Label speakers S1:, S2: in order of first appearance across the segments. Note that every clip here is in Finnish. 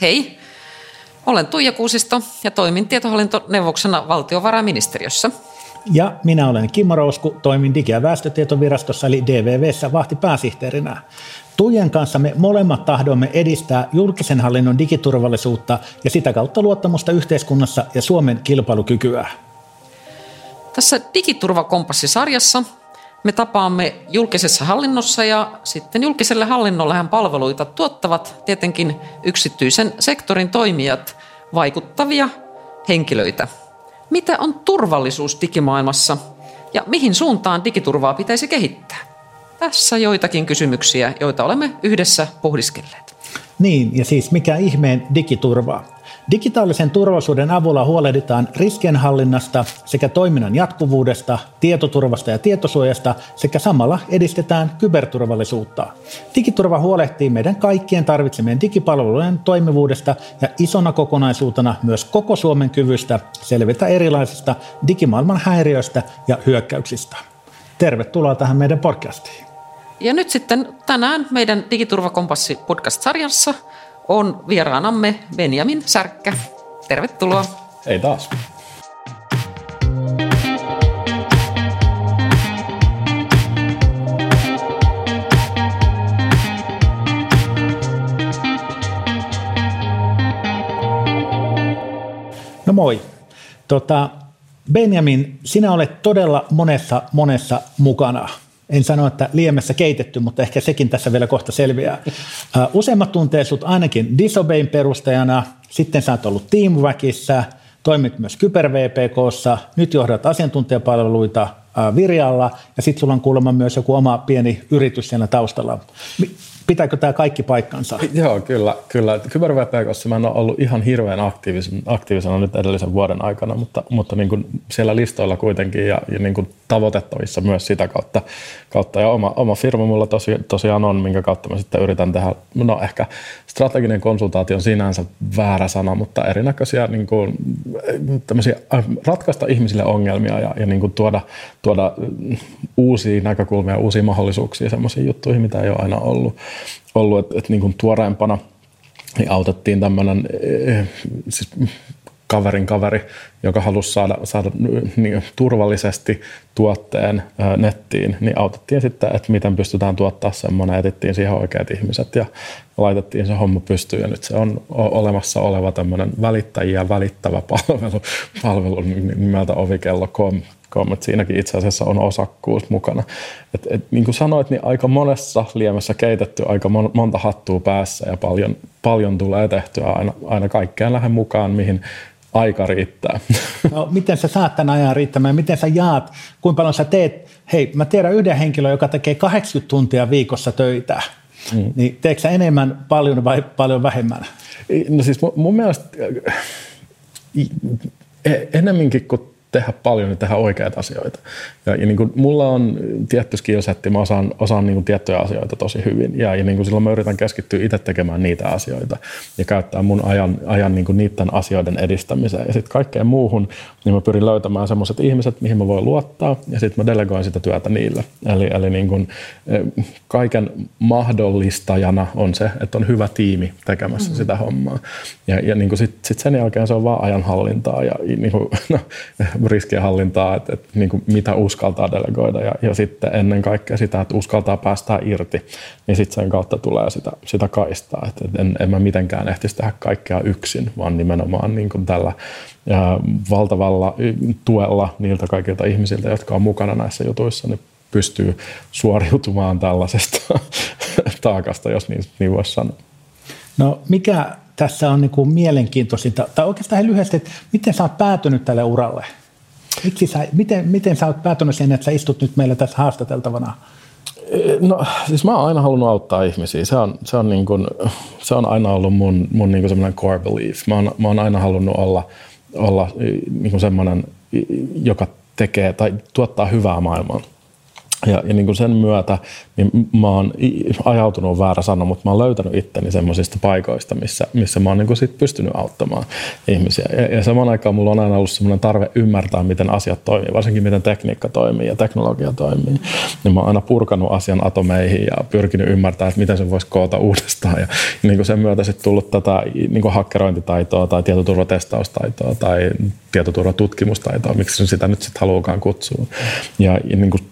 S1: Hei, olen Tuija Kuusisto ja toimin tietohallintoneuvoksena valtiovarainministeriössä.
S2: Ja minä olen Kimmo Rousku, toimin Digi- ja väestötietovirastossa eli DVVssä vahtipääsihteerinä. Tuijan kanssa me molemmat tahdomme edistää julkisen hallinnon digiturvallisuutta ja sitä kautta luottamusta yhteiskunnassa ja Suomen kilpailukykyä.
S1: Tässä Digiturvakompassi-sarjassa me tapaamme julkisessa hallinnossa ja sitten julkiselle hallinnolle palveluita tuottavat tietenkin yksityisen sektorin toimijat, vaikuttavia henkilöitä. Mitä on turvallisuus digimaailmassa ja mihin suuntaan digiturvaa pitäisi kehittää? Tässä joitakin kysymyksiä, joita olemme yhdessä pohdiskelleet.
S2: Niin, ja siis mikä ihmeen digiturva? Digitaalisen turvallisuuden avulla huolehditaan riskienhallinnasta sekä toiminnan jatkuvuudesta, tietoturvasta ja tietosuojasta sekä samalla edistetään kyberturvallisuutta. Digiturva huolehtii meidän kaikkien tarvitsemien digipalvelujen toimivuudesta ja isona kokonaisuutena myös koko Suomen kyvystä selvitä erilaisista digimaailman häiriöistä ja hyökkäyksistä. Tervetuloa tähän meidän podcastiin.
S1: Ja nyt sitten tänään meidän Digiturvakompassi podcast-sarjassa – on vieraanamme Benjamin Särkkä. Tervetuloa.
S3: Hei taas.
S2: No moi. Tota, Benjamin, sinä olet todella monessa monessa mukana en sano, että liemessä keitetty, mutta ehkä sekin tässä vielä kohta selviää. Useimmat tuntee sinut ainakin Disobein perustajana, sitten sä oot ollut Teamwackissa, toimit myös KyberVPKssa, nyt johdat asiantuntijapalveluita Virjalla ja sitten sulla on kuulemma myös joku oma pieni yritys siellä taustalla. Pitääkö tämä kaikki paikkansa?
S3: Joo, kyllä. kyllä. KyberVPKssa mä en ole ollut ihan hirveän aktiivisen, aktiivisena nyt edellisen vuoden aikana, mutta, mutta niin kuin siellä listoilla kuitenkin ja, ja niin kuin tavoitettavissa myös sitä kautta. kautta. Ja oma, oma firma mulla tosi, tosiaan on, minkä kautta mä sitten yritän tehdä, no ehkä strateginen konsultaatio on sinänsä väärä sana, mutta erinäköisiä niin kuin, äh, ratkaista ihmisille ongelmia ja, ja niin kuin tuoda, tuoda uusia näkökulmia, uusia mahdollisuuksia sellaisiin juttuihin, mitä ei ole aina ollut. Ollut että et niin kuin tuoreempana niin autettiin tämmöinen eh, siis kaverin kaveri, joka halusi saada, saada niin, turvallisesti tuotteen ää, nettiin, niin autettiin sitten, että miten pystytään tuottaa semmoinen, etittiin siihen oikeat ihmiset ja laitettiin se homma pystyyn ja nyt se on olemassa oleva tämmöinen välittäjiä välittävä palvelu, palvelu nimeltä ovikello.com, että siinäkin itse asiassa on osakkuus mukana. Et, et, niin kuin sanoit, niin aika monessa liemessä keitetty aika monta hattua päässä ja paljon, paljon tulee tehtyä aina, aina kaikkeen lähden mukaan, mihin aika riittää.
S2: No, miten sä saat tämän ajan riittämään? Miten sä jaat? Kuinka paljon sä teet? Hei, mä tiedän yhden henkilön, joka tekee 80 tuntia viikossa töitä. Mm. Niin teekö sä enemmän paljon vai paljon vähemmän?
S3: No siis mun, mun mielestä e- enemmänkin kuin tehdä paljon ja tehdä oikeita asioita. Ja, ja niin kuin, mulla on tietty skillsetti, mä osaan, osaan niin kuin tiettyjä asioita tosi hyvin. Ja, ja niin kuin silloin mä yritän keskittyä itse tekemään niitä asioita ja käyttää mun ajan, ajan niin kuin niiden asioiden edistämiseen. Ja sitten kaikkeen muuhun, niin mä pyrin löytämään semmoiset ihmiset, mihin mä voin luottaa, ja sitten mä delegoin sitä työtä niille. Eli, eli niin kuin, e, kaiken mahdollistajana on se, että on hyvä tiimi tekemässä mm-hmm. sitä hommaa. Ja, ja niin sitten sit sen jälkeen se on vaan ajanhallintaa ja niin kuin, no, riskienhallintaa, että, että niin kuin mitä uskaltaa delegoida ja, ja sitten ennen kaikkea sitä, että uskaltaa päästää irti, niin sitten sen kautta tulee sitä, sitä kaistaa. Että en, en mä mitenkään ehtisi tehdä kaikkea yksin, vaan nimenomaan niin kuin tällä ja valtavalla tuella niiltä kaikilta ihmisiltä, jotka on mukana näissä jutuissa, niin pystyy suoriutumaan tällaisesta taakasta, jos niin, niin voisi sanoa.
S2: No mikä tässä on niin kuin mielenkiintoisinta, tai oikeastaan lyhyesti, että miten sä oot päätynyt tälle uralle? Miksi sä, miten, miten sä oot päätynyt siihen, että sä istut nyt meillä tässä haastateltavana?
S3: No siis mä oon aina halunnut auttaa ihmisiä. Se on, se on, niin kuin, se on aina ollut mun, mun niin semmoinen core belief. Mä oon, mä oon aina halunnut olla, olla niin kuin semmoinen, joka tekee tai tuottaa hyvää maailmaan. Ja, ja niin kuin sen myötä niin mä oon ajautunut väärä sana, mutta mä oon löytänyt itteni semmoisista paikoista, missä, missä mä oon niin kuin sit pystynyt auttamaan ihmisiä. Ja, ja samaan aikaan mulla on aina ollut semmoinen tarve ymmärtää, miten asiat toimii, varsinkin miten tekniikka toimii ja teknologia toimii. Niin mä oon aina purkanut asian atomeihin ja pyrkinyt ymmärtämään, että miten se voisi koota uudestaan. Ja, ja niin kuin sen myötä sitten tullut tätä niin kuin hakkerointitaitoa tai tietoturvatestaustaitoa tai tietoturvatutkimustaitoa, miksi sitä nyt sitten haluukaan kutsua. Ja, ja niin kuin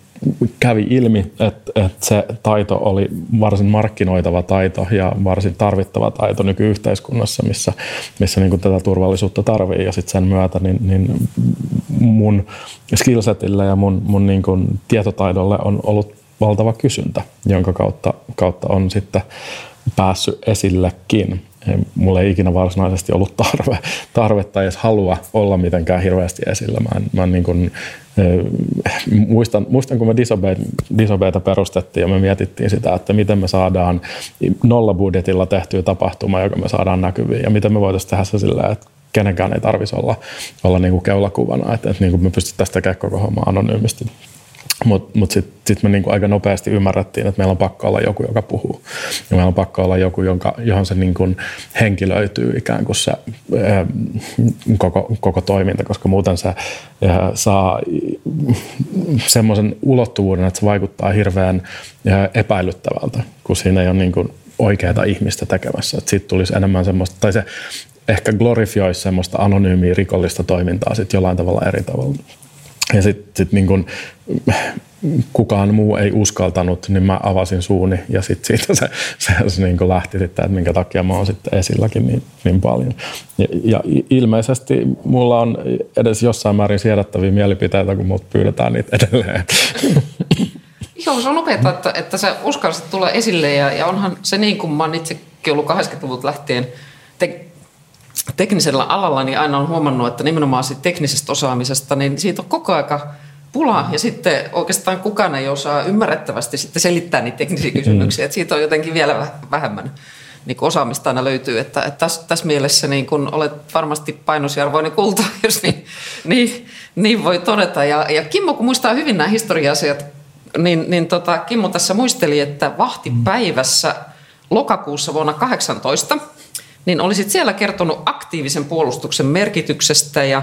S3: kävi ilmi, että, että se taito oli varsin markkinoitava taito ja varsin tarvittava taito nykyyhteiskunnassa, missä, missä niin tätä turvallisuutta tarvii. Ja sitten sen myötä niin, niin mun skillsetille ja mun, mun niin kuin tietotaidolle on ollut valtava kysyntä, jonka kautta, kautta on sitten päässyt esillekin mulla ei ikinä varsinaisesti ollut tarve, tarvetta edes halua olla mitenkään hirveästi esillä. Mä, mä niin kuin, muistan, muistan, kun me Disobeyta perustettiin ja me mietittiin sitä, että miten me saadaan nolla budjetilla tehtyä tapahtuma, joka me saadaan näkyviin ja miten me voitaisiin tehdä se sillä, että kenenkään ei tarvitsisi olla, olla niin kuin keulakuvana, että, että niin kuin me pystyttäisiin tekemään koko homma anonyymisti. Mutta mut sitten sit me niinku aika nopeasti ymmärrettiin, että meillä on pakko olla joku, joka puhuu. Ja meillä on pakko olla joku, jonka, johon se niinku henkilöityy ikään kuin se ää, koko, koko toiminta, koska muuten se ää, saa semmoisen ulottuvuuden, että se vaikuttaa hirveän ää, epäilyttävältä, kun siinä ei ole niinku oikeaa ihmistä tekemässä. Siitä tulisi enemmän semmoista, tai se ehkä glorifioisi semmoista anonyymiä rikollista toimintaa sitten jollain tavalla eri tavalla. Ja sitten sit niin kukaan muu ei uskaltanut, niin mä avasin suuni ja sitten siitä se, se, se niin kuin lähti sitten, että minkä takia mä oon sitten esilläkin niin, niin paljon. Ja, ja ilmeisesti mulla on edes jossain määrin siedättäviä mielipiteitä, kun mut pyydetään niitä edelleen.
S1: Joo, se on nopeaa, että, että sä uskallisit tulla esille ja, ja onhan se niin kuin mä oon itsekin ollut 80-luvulta lähtien te, teknisellä alalla, niin aina on huomannut, että nimenomaan siitä teknisestä osaamisesta, niin siitä on koko aika pula. Ja sitten oikeastaan kukaan ei osaa ymmärrettävästi sitten selittää niitä teknisiä kysymyksiä, että siitä on jotenkin vielä vähemmän niin osaamista aina löytyy, että, että tässä, tässä mielessä niin kun olet varmasti painosjarvoinen kulta, jos niin, niin, niin voi todeta. Ja, ja Kimmo, kun muistaa hyvin nämä historia-asiat, niin, niin tota, Kimmo tässä muisteli, että vahtipäivässä lokakuussa vuonna 18 niin olisit siellä kertonut aktiivisen puolustuksen merkityksestä ja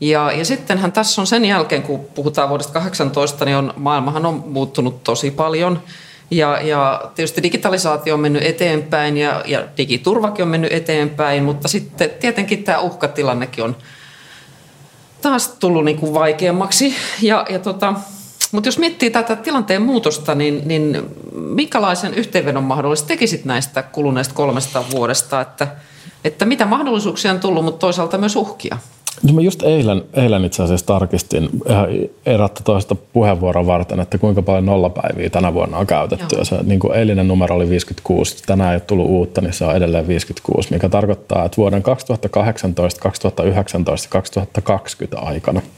S1: ja, ja sittenhän tässä on sen jälkeen, kun puhutaan vuodesta 18, niin on, maailmahan on muuttunut tosi paljon. Ja, ja tietysti digitalisaatio on mennyt eteenpäin ja, ja digiturvakin on mennyt eteenpäin, mutta sitten tietenkin tämä uhkatilannekin on taas tullut niin kuin vaikeammaksi. Ja, ja tota, mutta jos miettii tätä tilanteen muutosta, niin, niin minkälaisen yhteenvedon mahdollisesti tekisit näistä kuluneista kolmesta vuodesta, että, että mitä mahdollisuuksia on tullut, mutta toisaalta myös uhkia?
S3: No mä just eilen, eilen itse asiassa tarkistin ihan erättä toista puheenvuoron varten, että kuinka paljon nollapäiviä tänä vuonna on käytetty. Ja se, niin kuin eilinen numero oli 56, tänään ei ole tullut uutta, niin se on edelleen 56, mikä tarkoittaa, että vuoden 2018, 2019 ja 2020 aikana –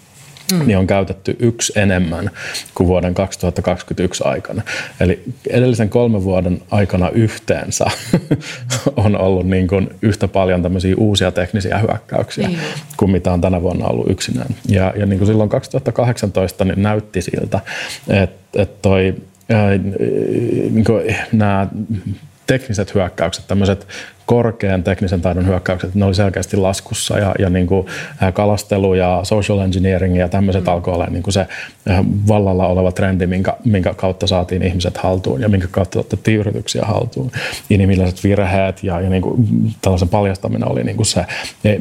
S3: mm. niin on käytetty yksi enemmän kuin vuoden 2021 aikana. Eli edellisen kolmen vuoden aikana yhteensä on ollut niin kuin yhtä paljon tämmöisiä uusia teknisiä hyökkäyksiä niin. kuin mitä on tänä vuonna ollut yksinään. Ja, ja niin kuin silloin 2018 niin näytti siltä, että, että toi ää, niin kuin nämä tekniset hyökkäykset, tämmöiset korkean teknisen taidon hyökkäykset, ne oli selkeästi laskussa ja, ja niin kuin kalastelu ja social engineering ja tämmöiset mm. alkoi olla niin kuin se vallalla oleva trendi, minkä, minkä kautta saatiin ihmiset haltuun ja minkä kautta otettiin yrityksiä haltuun. Inhimilliset virheet ja, ja niin kuin tällaisen paljastaminen oli niin kuin se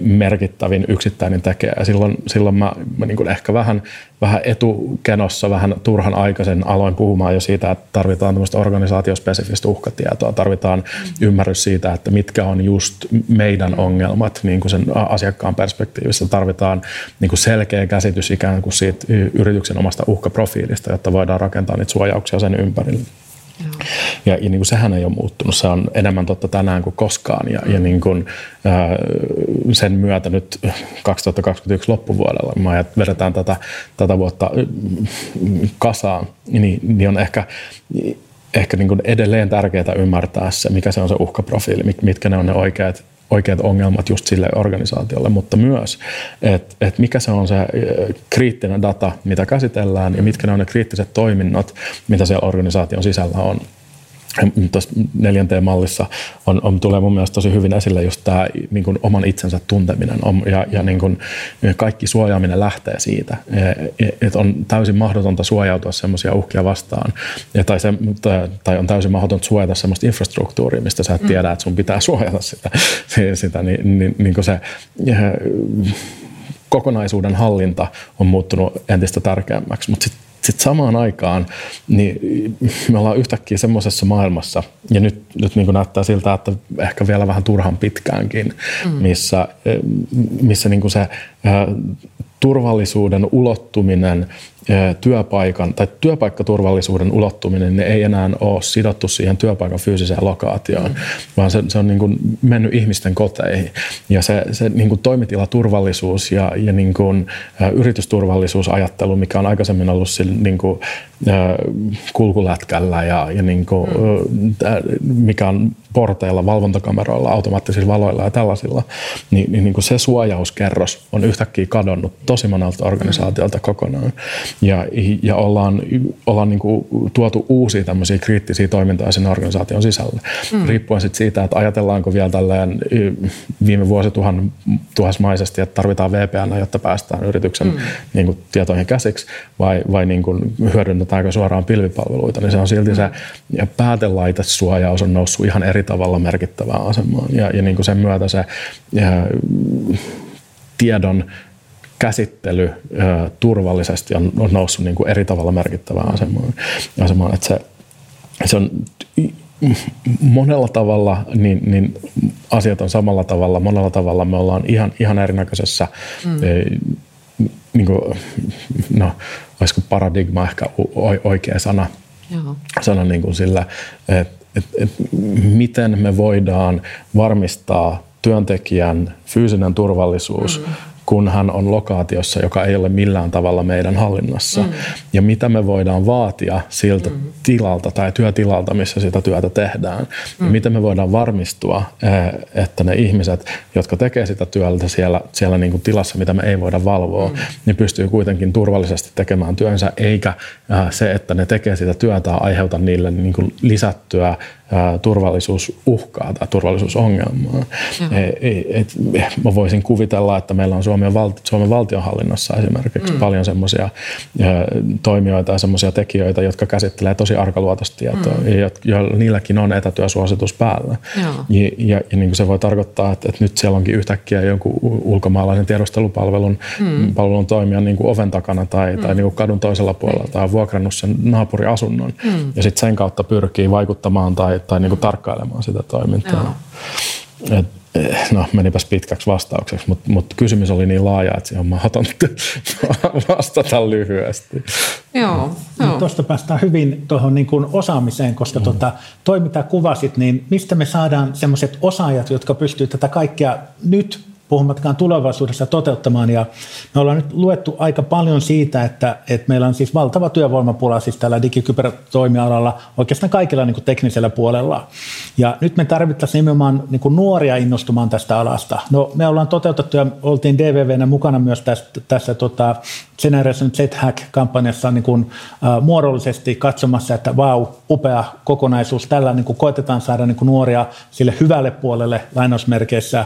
S3: merkittävin yksittäinen tekijä. Ja silloin, silloin mä, mä niin kuin ehkä vähän, vähän etukenossa, vähän turhan aikaisen aloin puhumaan jo siitä, että tarvitaan tämmöistä organisaatiospesifistä uhkatietoa, tarvitaan mm. ymmärrys siitä, että mitkä mitkä on just meidän ongelmat niin kuin sen asiakkaan perspektiivissä. Tarvitaan niin kuin selkeä käsitys ikään kuin siitä yrityksen omasta uhkaprofiilista, jotta voidaan rakentaa niitä suojauksia sen ympärille. Ja, ja niin kuin sehän ei ole muuttunut. Se on enemmän totta tänään kuin koskaan. Ja, ja niin kuin, ää, sen myötä nyt 2021 loppuvuodella, mä vedetään tätä, tätä vuotta kasaan, niin, niin on ehkä ehkä niin kuin edelleen tärkeää ymmärtää se, mikä se on se uhkaprofiili, mitkä ne on ne oikeat oikeat ongelmat just sille organisaatiolle, mutta myös, että et mikä se on se kriittinen data, mitä käsitellään ja mitkä ne on ne kriittiset toiminnot, mitä siellä organisaation sisällä on tuossa neljänteen mallissa on, on, tulee mun mielestä tosi hyvin esille just tämä niin kuin oman itsensä tunteminen on, ja, ja niin kuin kaikki suojaaminen lähtee siitä, että on täysin mahdotonta suojautua semmoisia uhkia vastaan ja, tai, se, tai on täysin mahdotonta suojata semmoista infrastruktuuria, mistä sä et mm. tiedä, että sun pitää suojata sitä, sitä niin, niin, niin kuin se kokonaisuuden hallinta on muuttunut entistä tärkeämmäksi, mutta sitten sitten samaan aikaan niin me ollaan yhtäkkiä semmoisessa maailmassa, ja nyt, nyt niin näyttää siltä, että ehkä vielä vähän turhan pitkäänkin, mm. missä, missä niin se turvallisuuden ulottuminen työpaikan tai työpaikkaturvallisuuden ulottuminen ne ei enää ole sidottu siihen työpaikan fyysiseen lokaatioon, mm. vaan se, se on niin kuin mennyt ihmisten koteihin. Ja se, se niin kuin toimitilaturvallisuus ja, ja niin kuin, ä, yritysturvallisuusajattelu, mikä on aikaisemmin ollut sillä, niin kuin, ä, kulkulätkällä ja, ja niin kuin, mm. ä, mikä on porteilla, valvontakameroilla, automaattisilla valoilla ja tällaisilla, niin, niin, niin kuin se suojauskerros on yhtäkkiä kadonnut tosi monelta organisaatiolta kokonaan ja, ja ollaan, ollaan niin kuin tuotu uusia tämmöisiä kriittisiä toimintoja sen organisaation sisälle. Mm. Riippuen sit siitä, että ajatellaanko vielä tälleen viime vuosituhan tuhasmaisesti, että tarvitaan VPN, jotta päästään yrityksen mm. niin kuin, tietoihin käsiksi, vai, vai niin kuin, hyödynnetäänkö suoraan pilvipalveluita, niin se on silti mm. se ja päätelaitesuojaus on noussut ihan eri tavalla merkittävään asemaan. Ja, ja niin kuin sen myötä se ja, tiedon käsittely turvallisesti on, on noussut niin kuin eri tavalla merkittävään asemaan. asemaan että se, se on monella tavalla niin, niin asiat on samalla tavalla, monella tavalla me ollaan ihan, ihan erinäköisessä mm. e, niin kuin, no, olisiko paradigma ehkä oikea sana, Joo. sana niin kuin sillä, että et, et, miten me voidaan varmistaa työntekijän fyysinen turvallisuus mm kun hän on lokaatiossa, joka ei ole millään tavalla meidän hallinnassa. Mm. Ja mitä me voidaan vaatia siltä mm. tilalta tai työtilalta, missä sitä työtä tehdään. Mm. Ja miten me voidaan varmistua, eh, että ne ihmiset, jotka tekee sitä työtä siellä, siellä niin kuin tilassa, mitä me ei voida valvoa, mm. niin pystyy kuitenkin turvallisesti tekemään työnsä, eikä eh, se, että ne tekee sitä työtä, aiheuta niille niin kuin lisättyä turvallisuusuhkaa tai turvallisuusongelmaa. Et, et, mä voisin kuvitella, että meillä on Suomen, valti, Suomen valtionhallinnossa esimerkiksi mm. paljon semmoisia toimijoita ja semmoisia tekijöitä, jotka käsittelee tosi arkaluotoista tietoa, mm. ja jo, niilläkin on etätyösuositus päällä. Ja, ja, ja niin kuin se voi tarkoittaa, että, että nyt siellä onkin yhtäkkiä joku ulkomaalainen tiedustelupalvelun mm. palvelun toimija niin kuin oven takana tai, mm. tai niin kuin kadun toisella puolella mm. tai on vuokrannut sen naapuriasunnon mm. ja sitten sen kautta pyrkii vaikuttamaan tai tai, niin kuin tarkkailemaan sitä toimintaa. Et, eh, no, menipäs pitkäksi vastaukseksi, mutta, mutta kysymys oli niin laaja, että siihen on mahdotonta vastata lyhyesti.
S1: Joo, joo.
S2: Tuosta päästään hyvin tuohon niin kuin osaamiseen, koska mm. tota, toi mitä kuvasit, niin mistä me saadaan sellaiset osaajat, jotka pystyvät tätä kaikkea nyt puhumattakaan tulevaisuudessa toteuttamaan. Ja me ollaan nyt luettu aika paljon siitä, että, että meillä on siis valtava työvoimapula siis tällä digikybertoimialalla oikeastaan kaikilla niin kuin teknisellä puolella. Ja nyt me tarvittaisiin nimenomaan niin kuin nuoria innostumaan tästä alasta. No me ollaan toteutettu ja oltiin DVVnä mukana myös tässä, tässä tota, Generation Z-Hack-kampanjassa niin kuin, äh, muodollisesti katsomassa, että vau, upea kokonaisuus. Tällä niin kuin koetetaan saada niin kuin nuoria sille hyvälle puolelle lainausmerkeissä.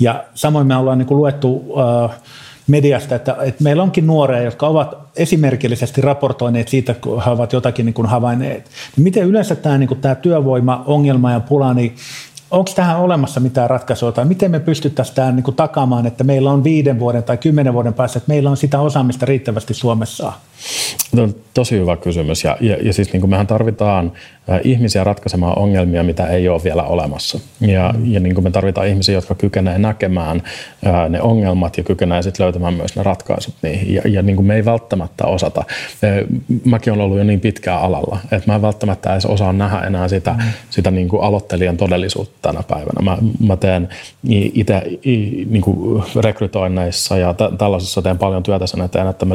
S2: Ja samoin me ollaan niin kuin luettu äh, mediasta, että, että meillä onkin nuoria, jotka ovat esimerkillisesti raportoineet siitä, kun he ovat jotakin niin kuin havainneet. Miten yleensä tämä, niin kuin tämä työvoimaongelma ja pula, niin onko tähän olemassa mitään ratkaisua tai miten me pystyttäisiin tähän niin kuin takaamaan, että meillä on viiden vuoden tai kymmenen vuoden päässä, että meillä on sitä osaamista riittävästi Suomessa?
S3: No, tosi hyvä kysymys ja, ja, ja siis niin kuin mehän tarvitaan ihmisiä ratkaisemaan ongelmia, mitä ei ole vielä olemassa. Ja, mm. ja niin kuin me tarvitaan ihmisiä, jotka kykenevät näkemään ää, ne ongelmat ja kykenevät sitten löytämään myös ne ratkaisut niihin. Ja, ja niin kuin me ei välttämättä osata. Mäkin olen ollut jo niin pitkään alalla, että mä en välttämättä edes osaa nähdä enää sitä, mm. sitä niin kuin aloittelijan todellisuutta tänä päivänä. Mä, mä teen itse niin rekrytoinneissa ja t- tällaisissa teen paljon työtä sen eteen, että me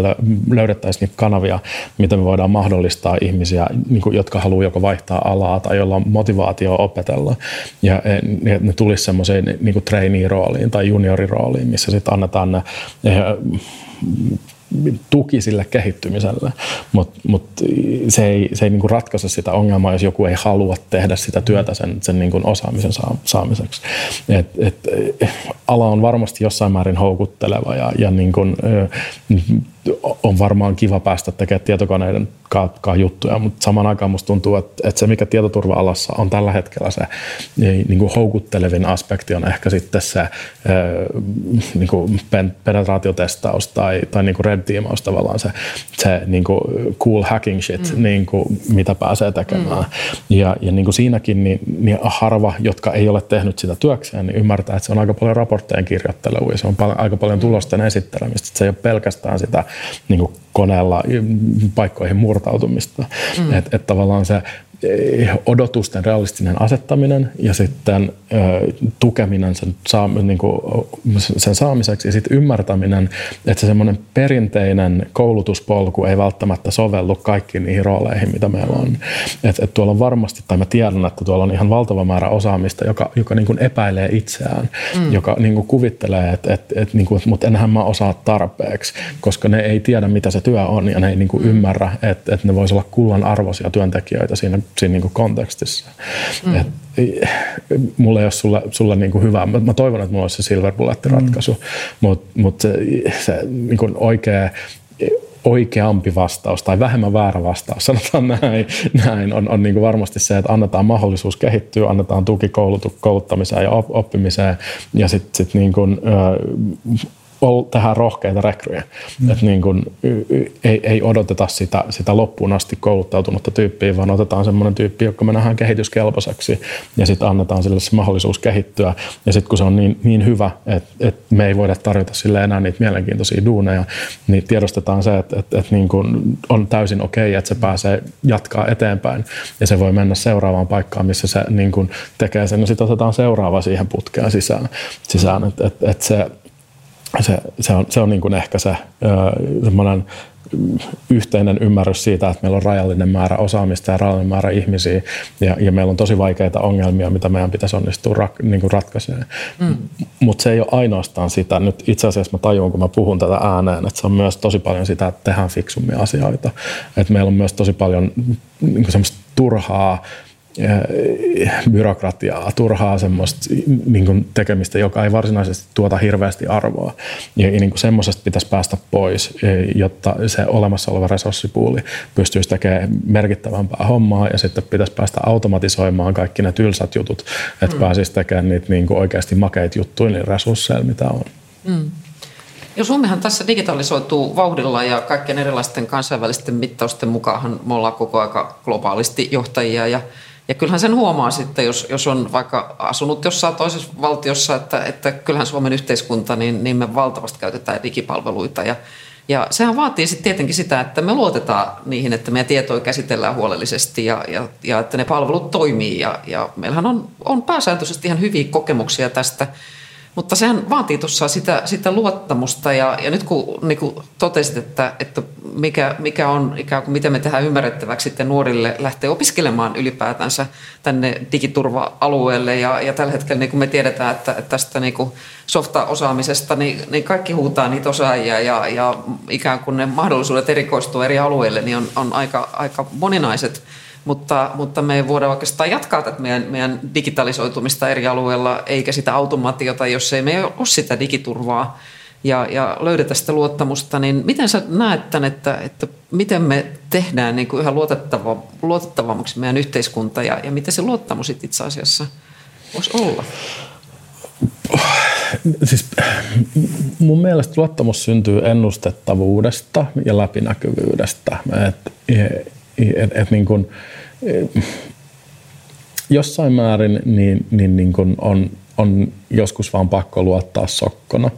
S3: löydettäisiin kanavia, miten me voidaan mahdollistaa ihmisiä, niin kuin, jotka haluaa joko vaihtaa alaa tai jolla on motivaatio opetella. Ja ne, ne tulisi semmoiseen niin trainee-rooliin tai juniorirooliin, missä sitten annetaan ne tuki sille kehittymiselle, mutta mut se ei, se ei niinku ratkaise sitä ongelmaa, jos joku ei halua tehdä sitä työtä sen, sen niinku osaamisen saamiseksi. Et, et, ala on varmasti jossain määrin houkutteleva ja, ja niinku, on varmaan kiva päästä tekemään tietokoneiden kanssa juttuja, mutta samaan aikaan musta tuntuu, että, että se mikä tietoturva-alassa on tällä hetkellä se niin, niin kuin houkuttelevin aspekti on ehkä sitten se niin kuin penetraatiotestaus tai, tai niin kuin red teamaus tavallaan se, se niin kuin cool hacking shit, mm. niin kuin, mitä pääsee tekemään. Mm. Ja, ja niin kuin siinäkin niin, niin harva, jotka ei ole tehnyt sitä työkseen, niin ymmärtää, että se on aika paljon raporttejen kirjoittelua ja se on paljon, aika paljon tulosten esittelemistä. Että se ei ole pelkästään sitä niin kuin koneella paikkoihin murtautumista. Mm. Että et tavallaan se odotusten realistinen asettaminen ja sitten ö, tukeminen sen, saa, niin kuin, sen saamiseksi ja sitten ymmärtäminen, että se semmoinen perinteinen koulutuspolku ei välttämättä sovellu kaikkiin niihin rooleihin, mitä meillä on. Että et tuolla on varmasti, tai mä tiedän, että tuolla on ihan valtava määrä osaamista, joka, joka niin kuin epäilee itseään, mm. joka niin kuin kuvittelee, että et, et, niin kuin, mutta enhän mä osaa tarpeeksi, koska ne ei tiedä, mitä se työ on ja ne ei niin kuin mm. ymmärrä, että, että ne voisivat olla kullan arvoisia työntekijöitä siinä siinä niin kuin kontekstissa. Mm. Et, mulla ei ole sulla, sulla niin kuin hyvä, mä, mä toivon, että mulla olisi se silver bullet ratkaisu, mm. mutta mut se, se niin kuin oikea oikeampi vastaus tai vähemmän väärä vastaus, sanotaan näin, näin on, on niin kuin varmasti se, että annetaan mahdollisuus kehittyä, annetaan tuki kouluttamiseen ja oppimiseen ja sitten sit niin kuin, tehdään rohkeita rekryjä. Mm. Että niin kun, ei, ei odoteta sitä, sitä loppuun asti kouluttautunutta tyyppiä, vaan otetaan semmoinen tyyppi, joka me nähdään kehityskelpoiseksi ja sitten annetaan sille se mahdollisuus kehittyä. Ja sitten kun se on niin, niin hyvä, että, että me ei voida tarjota sille enää niitä mielenkiintoisia duuneja, niin tiedostetaan se, että, että, että niin kun on täysin okei, okay, että se pääsee jatkaa eteenpäin ja se voi mennä seuraavaan paikkaan, missä se niin kun tekee sen ja sitten otetaan seuraava siihen putkeen sisään. sisään. Että et, et se, se, se on, se on niin kuin ehkä se semmoinen yhteinen ymmärrys siitä, että meillä on rajallinen määrä osaamista ja rajallinen määrä ihmisiä ja, ja meillä on tosi vaikeita ongelmia, mitä meidän pitäisi onnistua rak, niin kuin ratkaisemaan. Mm. Mutta se ei ole ainoastaan sitä. Nyt itse asiassa mä tajun, kun mä puhun tätä ääneen, että se on myös tosi paljon sitä, että tehdään fiksummin asioita. Että meillä on myös tosi paljon niin kuin semmoista turhaa byrokratiaa, turhaa semmoista niin kuin tekemistä, joka ei varsinaisesti tuota hirveästi arvoa. Ja niin kuin semmoisesta pitäisi päästä pois, jotta se olemassa oleva resurssipuuli pystyisi tekemään merkittävämpää hommaa ja sitten pitäisi päästä automatisoimaan kaikki ne tylsät jutut, että mm. pääsisi tekemään niitä niin kuin oikeasti makeita juttuja niin resursseilla, mitä on. Mm.
S1: Ja Suomihan tässä digitalisoituu vauhdilla ja kaikkien erilaisten kansainvälisten mittausten mukaan me ollaan koko aika globaalisti johtajia ja ja kyllähän sen huomaa sitten, jos, jos on vaikka asunut jossain toisessa valtiossa, että, että kyllähän Suomen yhteiskunta, niin, niin me valtavasti käytetään digipalveluita. Ja, ja sehän vaatii sitten tietenkin sitä, että me luotetaan niihin, että meidän tietoja käsitellään huolellisesti ja, ja, ja että ne palvelut toimii. Ja, ja meillähän on, on pääsääntöisesti ihan hyviä kokemuksia tästä – mutta sehän vaatii tuossa sitä, sitä luottamusta ja, ja nyt kun niin kuin totesit, että, että mikä, mikä on ikään kuin miten me tehdään ymmärrettäväksi sitten nuorille lähteä opiskelemaan ylipäätänsä tänne digiturva-alueelle ja, ja tällä hetkellä niin kuin me tiedetään, että, että tästä niin kuin softa-osaamisesta niin, niin kaikki huutaa niitä osaajia ja, ja ikään kuin ne mahdollisuudet erikoistua eri alueille niin on, on aika, aika moninaiset – mutta, mutta me ei voida oikeastaan jatkaa tätä meidän, meidän digitalisoitumista eri alueilla, eikä sitä automaatiota, jos ei me ole sitä digiturvaa ja, ja löydetä sitä luottamusta, niin miten sä näet tämän, että, että miten me tehdään niin kuin yhä luotettava, luotettavammaksi meidän yhteiskunta ja, ja miten se luottamus itse asiassa voisi olla?
S3: Siis mun mielestä luottamus syntyy ennustettavuudesta ja läpinäkyvyydestä. Et, et, et niin kun, jossain määrin niin, niin, niin kun on, on joskus vaan pakko luottaa sokkona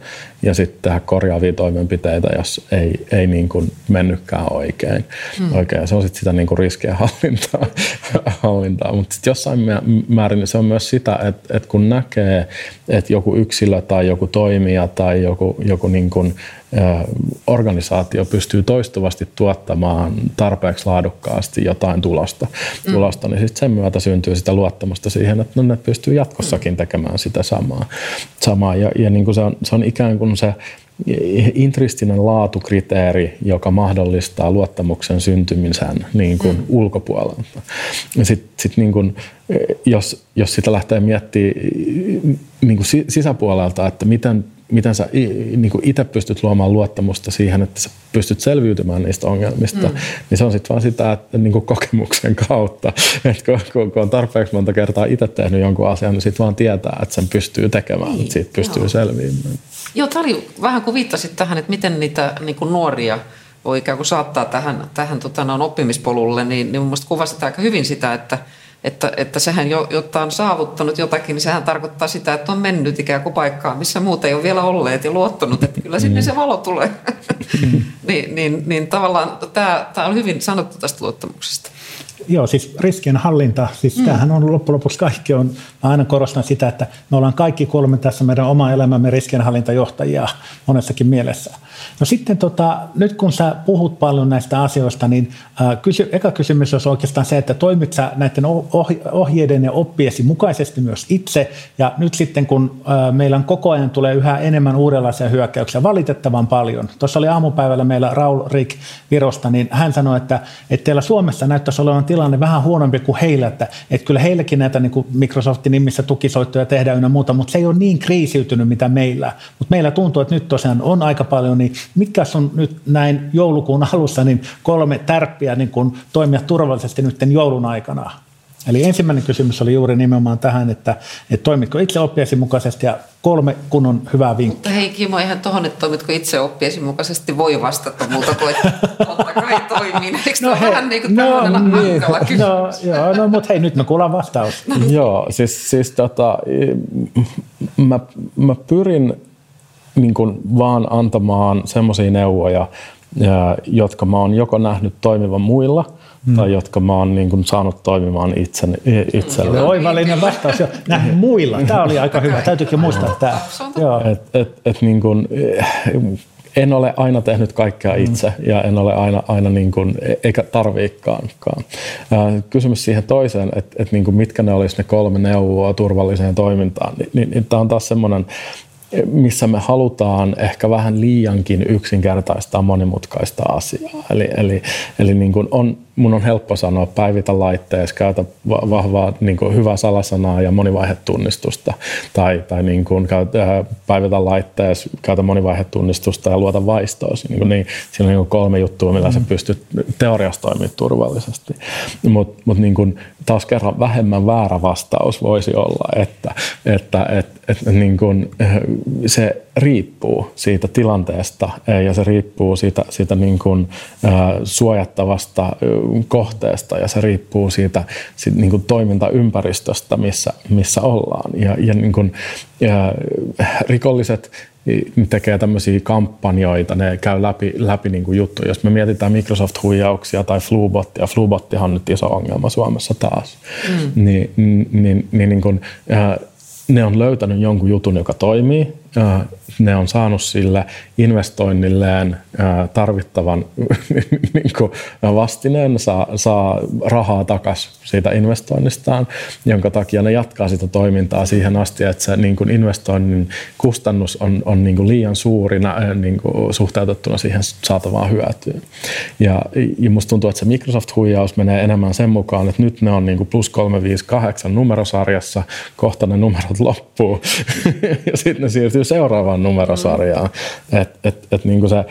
S3: ja sitten tehdä korjaavia toimenpiteitä, jos ei, ei niin kuin mennytkään oikein. Mm. oikein. Se on sitten sitä niin kuin riskien hallintaa, hallintaa. mutta sitten jossain määrin se on myös sitä, että, että kun näkee, että joku yksilö tai joku toimija tai joku, joku niin kuin, organisaatio pystyy toistuvasti tuottamaan tarpeeksi laadukkaasti jotain tulosta, mm. tulosta niin sitten sen myötä syntyy sitä luottamusta siihen, että no ne pystyy jatkossakin tekemään sitä samaa. samaa. Ja, ja niin kuin se, on, se on ikään kuin se intristinen laatukriteeri, joka mahdollistaa luottamuksen syntymisen niin kuin mm. ulkopuolelta. Sitten sit niin kuin, jos, jos sitä lähtee miettimään niin kuin sisäpuolelta, että miten miten sä niin kuin itse pystyt luomaan luottamusta siihen, että sä pystyt selviytymään niistä ongelmista, mm. niin se on sitten vaan sitä että niin kuin kokemuksen kautta. Että kun, kun on tarpeeksi monta kertaa itse tehnyt jonkun asian, niin sitten vaan tietää, että sen pystyy tekemään, niin, että siitä pystyy joo. selviämään.
S1: Joo, Tari, vähän kuin viittasit tähän, että miten niitä niin kuin nuoria voi ikään kuin saattaa tähän, tähän tota, noin oppimispolulle, niin, niin mun mielestä kuvasit aika hyvin sitä, että – että, että sehän, jo, jotta on saavuttanut jotakin, niin sehän tarkoittaa sitä, että on mennyt ikään kuin paikkaan, missä muut ei ole vielä olleet ja luottanut, että kyllä sinne se valo tulee. niin, niin, niin tavallaan tämä, tämä on hyvin sanottu tästä luottamuksesta.
S2: Joo, siis riskien hallinta, siis mm. tämähän on loppujen lopuksi kaikki on, mä aina korostan sitä, että me ollaan kaikki kolme tässä meidän oma elämämme riskienhallintajohtajia monessakin mielessä. No sitten tota, nyt kun sä puhut paljon näistä asioista, niin äh, kysy, eka kysymys on oikeastaan se, että toimit sä näiden ohjeiden ja oppiesi mukaisesti myös itse, ja nyt sitten kun äh, meillä on koko ajan tulee yhä enemmän uudenlaisia hyökkäyksiä, valitettavan paljon. Tuossa oli aamupäivällä meillä Raul Rick Virosta, niin hän sanoi, että, että teillä Suomessa näyttäisi olevan tilanne vähän huonompi kuin heillä, että, että kyllä heilläkin näitä niin kuin Microsoftin nimissä tukisoittoja tehdään ynnä muuta, mutta se ei ole niin kriisiytynyt mitä meillä. Mutta meillä tuntuu, että nyt tosiaan on aika paljon, niin mitkä on nyt näin joulukuun alussa niin kolme tärppiä niin kuin toimia turvallisesti nyt joulun aikana? Eli ensimmäinen kysymys oli juuri nimenomaan tähän, että, että toimitko itse oppiesi mukaisesti ja kolme kunnon hyvää vinkkiä. Mutta
S1: hei Kimo, eihän tuohon, että toimitko itse oppiesi mukaisesti voi vastata muuta kuin, että totta kai toimin. Eikö no, hei, vähän niin kuin no, niin, kysymys?
S2: No, joo, no mutta hei, nyt me kuullaan vastaus.
S3: joo, siis, siis tota, mä, mä pyrin niin kuin vaan antamaan semmoisia neuvoja, jotka mä oon joko nähnyt toimivan muilla – mm. tai jotka mä oon niin kuin saanut toimimaan itseni, itselle.
S2: Oivallinen vastaus jo. Nähnyt muilla. Tämä oli aika hyvä. Täytyykin muistaa tämä.
S3: Et, et, et niin kuin, en ole aina tehnyt kaikkea mm. itse mm. ja en ole aina, aina niin kuin, e, eikä tarviikkaankaan. Kysymys siihen toiseen, että, että niin kuin mitkä ne olisi ne kolme neuvoa turvalliseen toimintaan, niin, niin, niin tämä on taas semmoinen missä me halutaan ehkä vähän liiankin yksinkertaistaa monimutkaista asiaa. Eli, eli, eli niin kuin on, mun on helppo sanoa päivitä laitteessa, käytä vahvaa niin kuin hyvää salasanaa ja monivaihetunnistusta. Tai, tai niin kuin käytä, päivitä laitteessa, käytä monivaihetunnistusta ja luota vaistoosi. Niin, niin, siinä on niin kuin kolme juttua, millä mm. sä pystyt teoriassa toimimaan turvallisesti. Mutta mut niin kuin, taas kerran vähemmän väärä vastaus voisi olla, että, että, että, että niin kuin, se riippuu siitä tilanteesta ja se riippuu siitä, siitä niin kuin, suojattavasta kohteesta ja se riippuu siitä, siitä niin kuin toimintaympäristöstä, missä, missä ollaan. Ja, ja, niin kuin, ja rikolliset tekee tämmöisiä kampanjoita, ne käy läpi, läpi niin kuin juttuja. Jos me mietitään Microsoft-huijauksia tai Flubottia, Flubottihan on nyt iso ongelma Suomessa taas, mm. niin, niin, niin, niin, niin kuin, ne on löytänyt jonkun jutun, joka toimii. Ne on saanut sille investoinnilleen tarvittavan niin vastineen, saa, saa rahaa takaisin siitä investoinnistaan, jonka takia ne jatkaa sitä toimintaa siihen asti, että se niin kuin investoinnin kustannus on, on niin kuin liian suuri niin kuin suhteutettuna siihen saatavaan hyötyyn. Ja, ja musta tuntuu, että se Microsoft-huijaus menee enemmän sen mukaan, että nyt ne on niin kuin plus 358 numerosarjassa, kohta ne numerot loppuu ja sitten ne siirtyy seuraavaan numerosarjaan. Et, et, et niin se,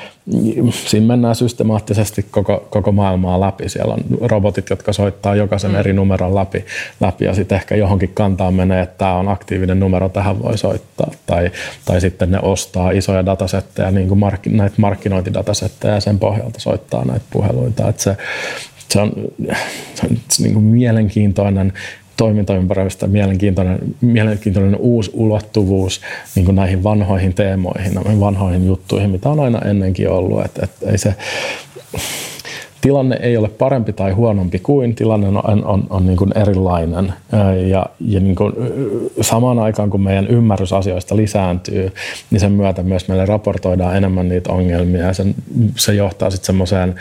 S3: siinä mennään systemaattisesti koko, koko maailmaa läpi. Siellä on robotit, jotka soittaa jokaisen mm. eri numeron läpi, läpi ja sitten ehkä johonkin kantaan menee, että tämä on aktiivinen numero, tähän voi soittaa. Tai, tai sitten ne ostaa isoja datasetteja, niin kuin mark, näitä markkinointidatasetteja ja sen pohjalta soittaa näitä puheluita. Et se, se on, se on niin kuin mielenkiintoinen toimintaympäristö, mielenkiintoinen, mielenkiintoinen uusi ulottuvuus niin näihin vanhoihin teemoihin, näihin vanhoihin juttuihin, mitä on aina ennenkin ollut. Et, et ei se, tilanne ei ole parempi tai huonompi kuin, tilanne on, on, on, niin kuin erilainen. Ja, ja niin kuin samaan aikaan, kun meidän ymmärrys asioista lisääntyy, niin sen myötä myös meille raportoidaan enemmän niitä ongelmia. Ja sen, se johtaa sitten semmoiseen,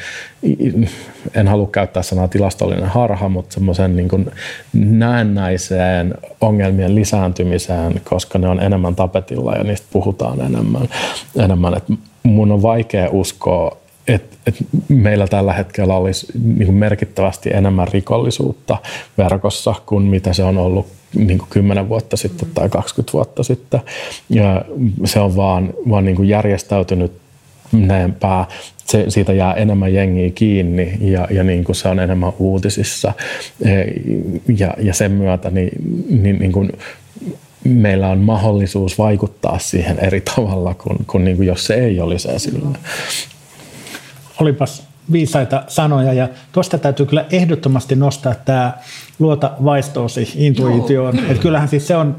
S3: en halua käyttää sanaa tilastollinen harha, mutta semmoiseen niin kuin näennäiseen ongelmien lisääntymiseen, koska ne on enemmän tapetilla ja niistä puhutaan enemmän. enemmän. Et mun on vaikea uskoa, että et meillä tällä hetkellä olisi niin kuin merkittävästi enemmän rikollisuutta verkossa kuin mitä se on ollut niin kuin 10 vuotta sitten tai 20 vuotta sitten. Ja se on vaan, vaan niin kuin järjestäytynyt näempää. Se, siitä jää enemmän jengiä kiinni ja, ja niin kuin se on enemmän uutisissa. E, ja, ja sen myötä niin, niin, niin kuin meillä on mahdollisuus vaikuttaa siihen eri tavalla kuin, kuin, niin kuin jos se ei olisi esillä
S2: olipas viisaita sanoja ja tuosta täytyy kyllä ehdottomasti nostaa tämä luota vaistoosi intuitioon. Että kyllähän siis se on,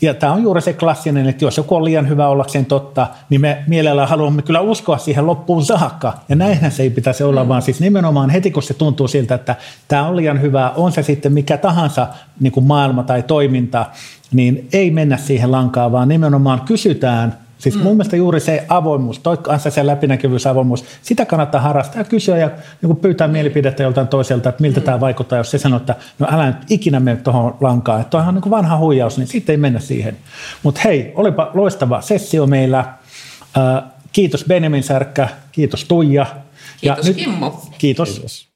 S2: ja tämä on juuri se klassinen, että jos joku on liian hyvä ollakseen totta, niin me mielellään haluamme kyllä uskoa siihen loppuun saakka. Ja näinhän se ei pitäisi olla, mm. vaan siis nimenomaan heti kun se tuntuu siltä, että tämä on liian hyvä, on se sitten mikä tahansa niin kuin maailma tai toiminta, niin ei mennä siihen lankaan, vaan nimenomaan kysytään Siis mm. mun mielestä juuri se avoimuus, toi kanssa se läpinäkyvyys, avoimuus, sitä kannattaa harrastaa ja kysyä ja niin pyytää mielipidettä joltain toiselta, että miltä mm. tämä vaikuttaa, jos se sanoo, että no älä nyt ikinä mene tuohon lankaan, että toihan on niin vanha huijaus, niin sitten ei mennä siihen. Mutta hei, olipa loistava sessio meillä. Äh, kiitos Benjamin Särkkä, kiitos Tuija.
S1: Kiitos ja Kimmo.
S2: Nyt, kiitos. kiitos.